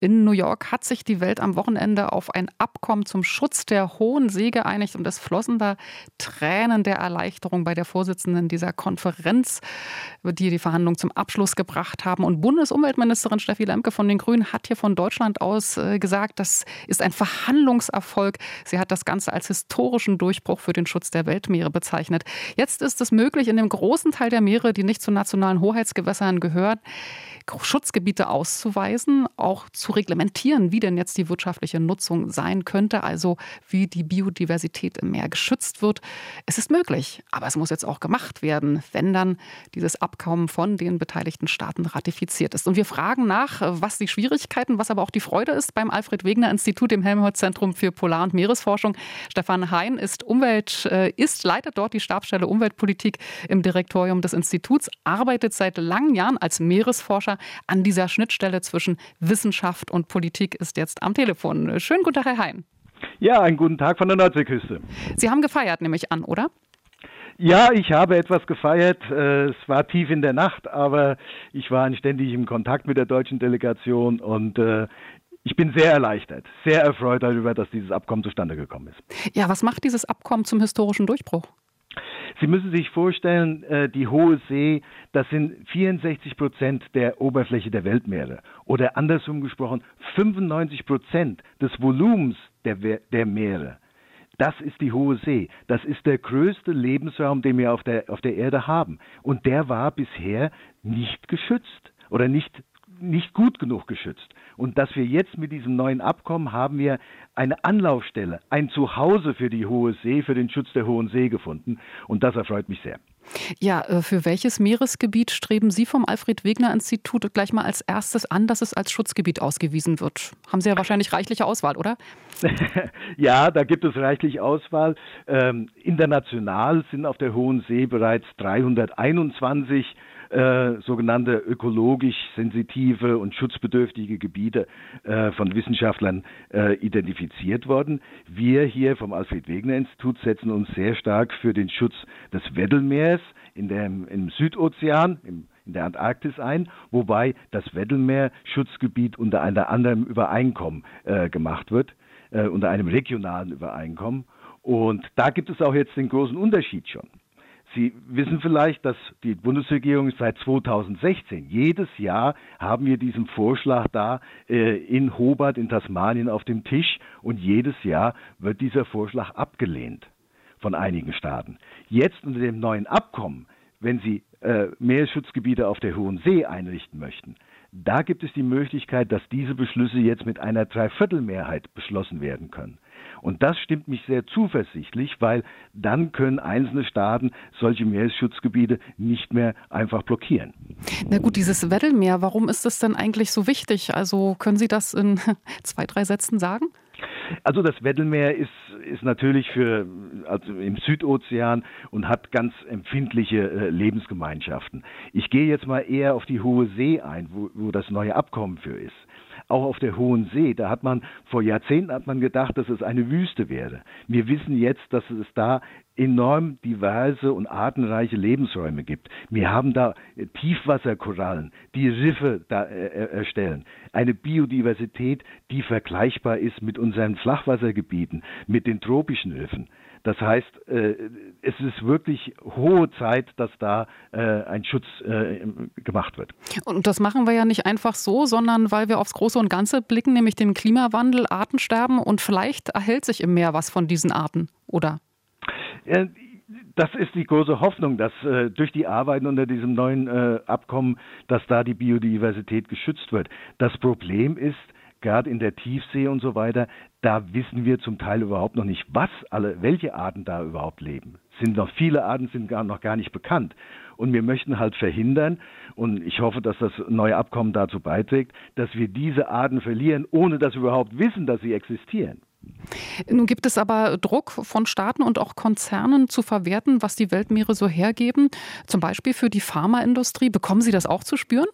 In New York hat sich die Welt am Wochenende auf ein Abkommen zum Schutz der Hohen See geeinigt und es flossen da Tränen der Erleichterung bei der Vorsitzenden dieser Konferenz, die die Verhandlungen zum Abschluss gebracht haben. Und Bundesumweltministerin Steffi Lemke von den Grünen hat hier von Deutschland aus äh, gesagt, das ist ein Verhandlungserfolg. Sie hat das Ganze als historischen Durchbruch für den Schutz der Weltmeere bezeichnet. Jetzt ist es möglich, in dem großen Teil der Meere, die nicht zu nationalen Hoheitsgewässern gehören, Schutzgebiete auszuweisen, auch zu reglementieren, wie denn jetzt die wirtschaftliche Nutzung sein könnte, also wie die Biodiversität im Meer geschützt wird. Es ist möglich, aber es muss jetzt auch gemacht werden, wenn dann dieses Abkommen von den beteiligten Staaten ratifiziert ist. Und wir fragen nach, was die Schwierigkeiten, was aber auch die Freude ist beim Alfred Wegener Institut im Helmholtz-Zentrum für Polar- und Meeresforschung. Stefan Hein ist Umwelt, äh, ist, leitet dort die Stabsstelle Umweltpolitik im Direktorium des Instituts, arbeitet seit langen Jahren als Meeresforscher an dieser Schnittstelle zwischen Wissenschaft und Politik ist jetzt am Telefon. Schönen guten Tag, Herr Hein. Ja, einen guten Tag von der Nordseeküste. Sie haben gefeiert, nehme ich an, oder? Ja, ich habe etwas gefeiert. Äh, es war tief in der Nacht, aber ich war ständig im Kontakt mit der deutschen Delegation und äh, ich bin sehr erleichtert, sehr erfreut darüber, dass dieses Abkommen zustande gekommen ist. Ja, was macht dieses Abkommen zum historischen Durchbruch? Sie müssen sich vorstellen, äh, die Hohe See, das sind 64 Prozent der Oberfläche der Weltmeere. Oder andersrum gesprochen, 95 Prozent des Volumens der, der Meere. Das ist die Hohe See. Das ist der größte Lebensraum, den wir auf der, auf der Erde haben. Und der war bisher nicht geschützt oder nicht nicht gut genug geschützt. Und dass wir jetzt mit diesem neuen Abkommen haben wir eine Anlaufstelle, ein Zuhause für die Hohe See, für den Schutz der Hohen See gefunden. Und das erfreut mich sehr. Ja, äh, für welches Meeresgebiet streben Sie vom Alfred Wegener Institut gleich mal als erstes an, dass es als Schutzgebiet ausgewiesen wird? Haben Sie ja wahrscheinlich reichliche Auswahl, oder? ja, da gibt es reichlich Auswahl. Ähm, international sind auf der Hohen See bereits 321 äh, sogenannte ökologisch sensitive und schutzbedürftige Gebiete äh, von Wissenschaftlern äh, identifiziert worden. Wir hier vom Alfred Wegener Institut setzen uns sehr stark für den Schutz des Weddellmeers in dem, im Südozean, im in der Antarktis ein, wobei das Weddellmeer-Schutzgebiet unter einem anderen Übereinkommen äh, gemacht wird, äh, unter einem regionalen Übereinkommen. Und da gibt es auch jetzt den großen Unterschied schon. Sie wissen vielleicht, dass die Bundesregierung seit 2016 jedes Jahr haben wir diesen Vorschlag da äh, in Hobart in Tasmanien auf dem Tisch und jedes Jahr wird dieser Vorschlag abgelehnt von einigen Staaten. Jetzt unter dem neuen Abkommen, wenn Sie äh, Meeresschutzgebiete auf der Hohen See einrichten möchten, da gibt es die Möglichkeit, dass diese Beschlüsse jetzt mit einer Dreiviertelmehrheit beschlossen werden können. Und das stimmt mich sehr zuversichtlich, weil dann können einzelne Staaten solche Meeresschutzgebiete nicht mehr einfach blockieren. Na gut, dieses Weddellmeer, warum ist das denn eigentlich so wichtig? Also können Sie das in zwei, drei Sätzen sagen? Also das Weddellmeer ist, ist natürlich für, also im Südozean und hat ganz empfindliche äh, Lebensgemeinschaften. Ich gehe jetzt mal eher auf die Hohe See ein, wo, wo das neue Abkommen für ist auch auf der Hohen See. Da hat man vor Jahrzehnten hat man gedacht, dass es eine Wüste wäre. Wir wissen jetzt, dass es da enorm diverse und artenreiche Lebensräume gibt. Wir haben da Tiefwasserkorallen, die Riffe da äh, äh erstellen. Eine Biodiversität, die vergleichbar ist mit unseren Flachwassergebieten, mit den tropischen Riffen. Das heißt, äh, es ist wirklich hohe Zeit, dass da äh, ein Schutz äh, gemacht wird. Und das machen wir ja nicht einfach so, sondern weil wir aufs Große und Ganze blicken, nämlich den Klimawandel, Artensterben und vielleicht erhält sich im Meer was von diesen Arten, oder? Das ist die große Hoffnung, dass äh, durch die Arbeiten unter diesem neuen äh, Abkommen, dass da die Biodiversität geschützt wird. Das Problem ist, gerade in der Tiefsee und so weiter, da wissen wir zum Teil überhaupt noch nicht, was alle, welche Arten da überhaupt leben. Sind noch viele Arten sind gar, noch gar nicht bekannt. Und wir möchten halt verhindern, und ich hoffe, dass das neue Abkommen dazu beiträgt, dass wir diese Arten verlieren, ohne dass wir überhaupt wissen, dass sie existieren. Nun gibt es aber Druck von Staaten und auch Konzernen zu verwerten, was die Weltmeere so hergeben, zum Beispiel für die Pharmaindustrie. Bekommen Sie das auch zu spüren?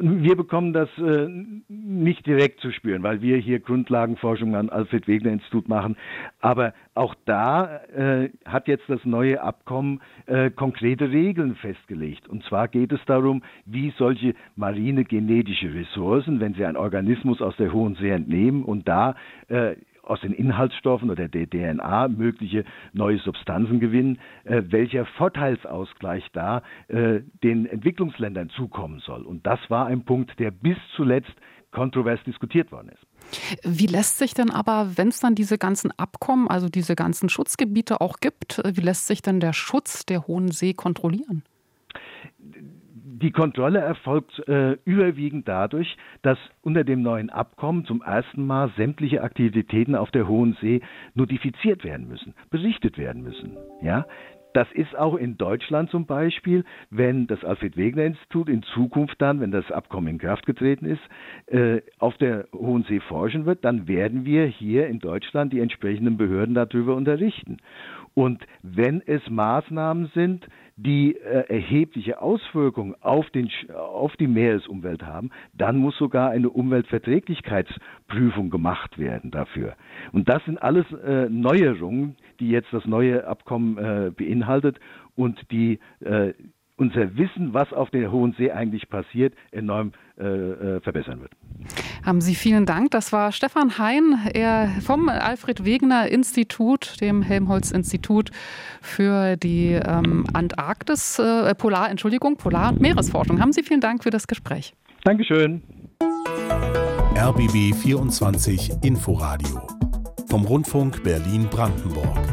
Wir bekommen das äh, nicht direkt zu spüren, weil wir hier Grundlagenforschung am Alfred Wegener Institut machen. Aber auch da äh, hat jetzt das neue Abkommen äh, konkrete Regeln festgelegt. Und zwar geht es darum, wie solche marine genetische Ressourcen, wenn sie einen Organismus aus der Hohen See entnehmen und da äh, aus den Inhaltsstoffen oder der DNA mögliche neue Substanzen gewinnen, äh, welcher Vorteilsausgleich da äh, den Entwicklungsländern zukommen soll. Und das war ein Punkt, der bis zuletzt kontrovers diskutiert worden ist. Wie lässt sich denn aber, wenn es dann diese ganzen Abkommen, also diese ganzen Schutzgebiete auch gibt, wie lässt sich denn der Schutz der Hohen See kontrollieren? Die Kontrolle erfolgt äh, überwiegend dadurch, dass unter dem neuen Abkommen zum ersten Mal sämtliche Aktivitäten auf der Hohen See notifiziert werden müssen, berichtet werden müssen. Ja, das ist auch in Deutschland zum Beispiel, wenn das Alfred Wegener Institut in Zukunft dann, wenn das Abkommen in Kraft getreten ist, äh, auf der Hohen See forschen wird, dann werden wir hier in Deutschland die entsprechenden Behörden darüber unterrichten. Und wenn es Maßnahmen sind, die äh, erhebliche Auswirkungen auf, den, auf die Meeresumwelt haben, dann muss sogar eine Umweltverträglichkeitsprüfung gemacht werden dafür. Und das sind alles äh, Neuerungen, die jetzt das neue Abkommen äh, beinhaltet und die äh, unser Wissen, was auf der Hohen See eigentlich passiert, enorm äh, äh, verbessern wird. Haben Sie vielen Dank. Das war Stefan Hein er vom Alfred Wegener Institut, dem Helmholtz-Institut für die ähm, Antarktis, äh, Polar, Entschuldigung, Polar- und Meeresforschung. Haben Sie vielen Dank für das Gespräch. Dankeschön. RBB 24 Inforadio vom Rundfunk Berlin-Brandenburg.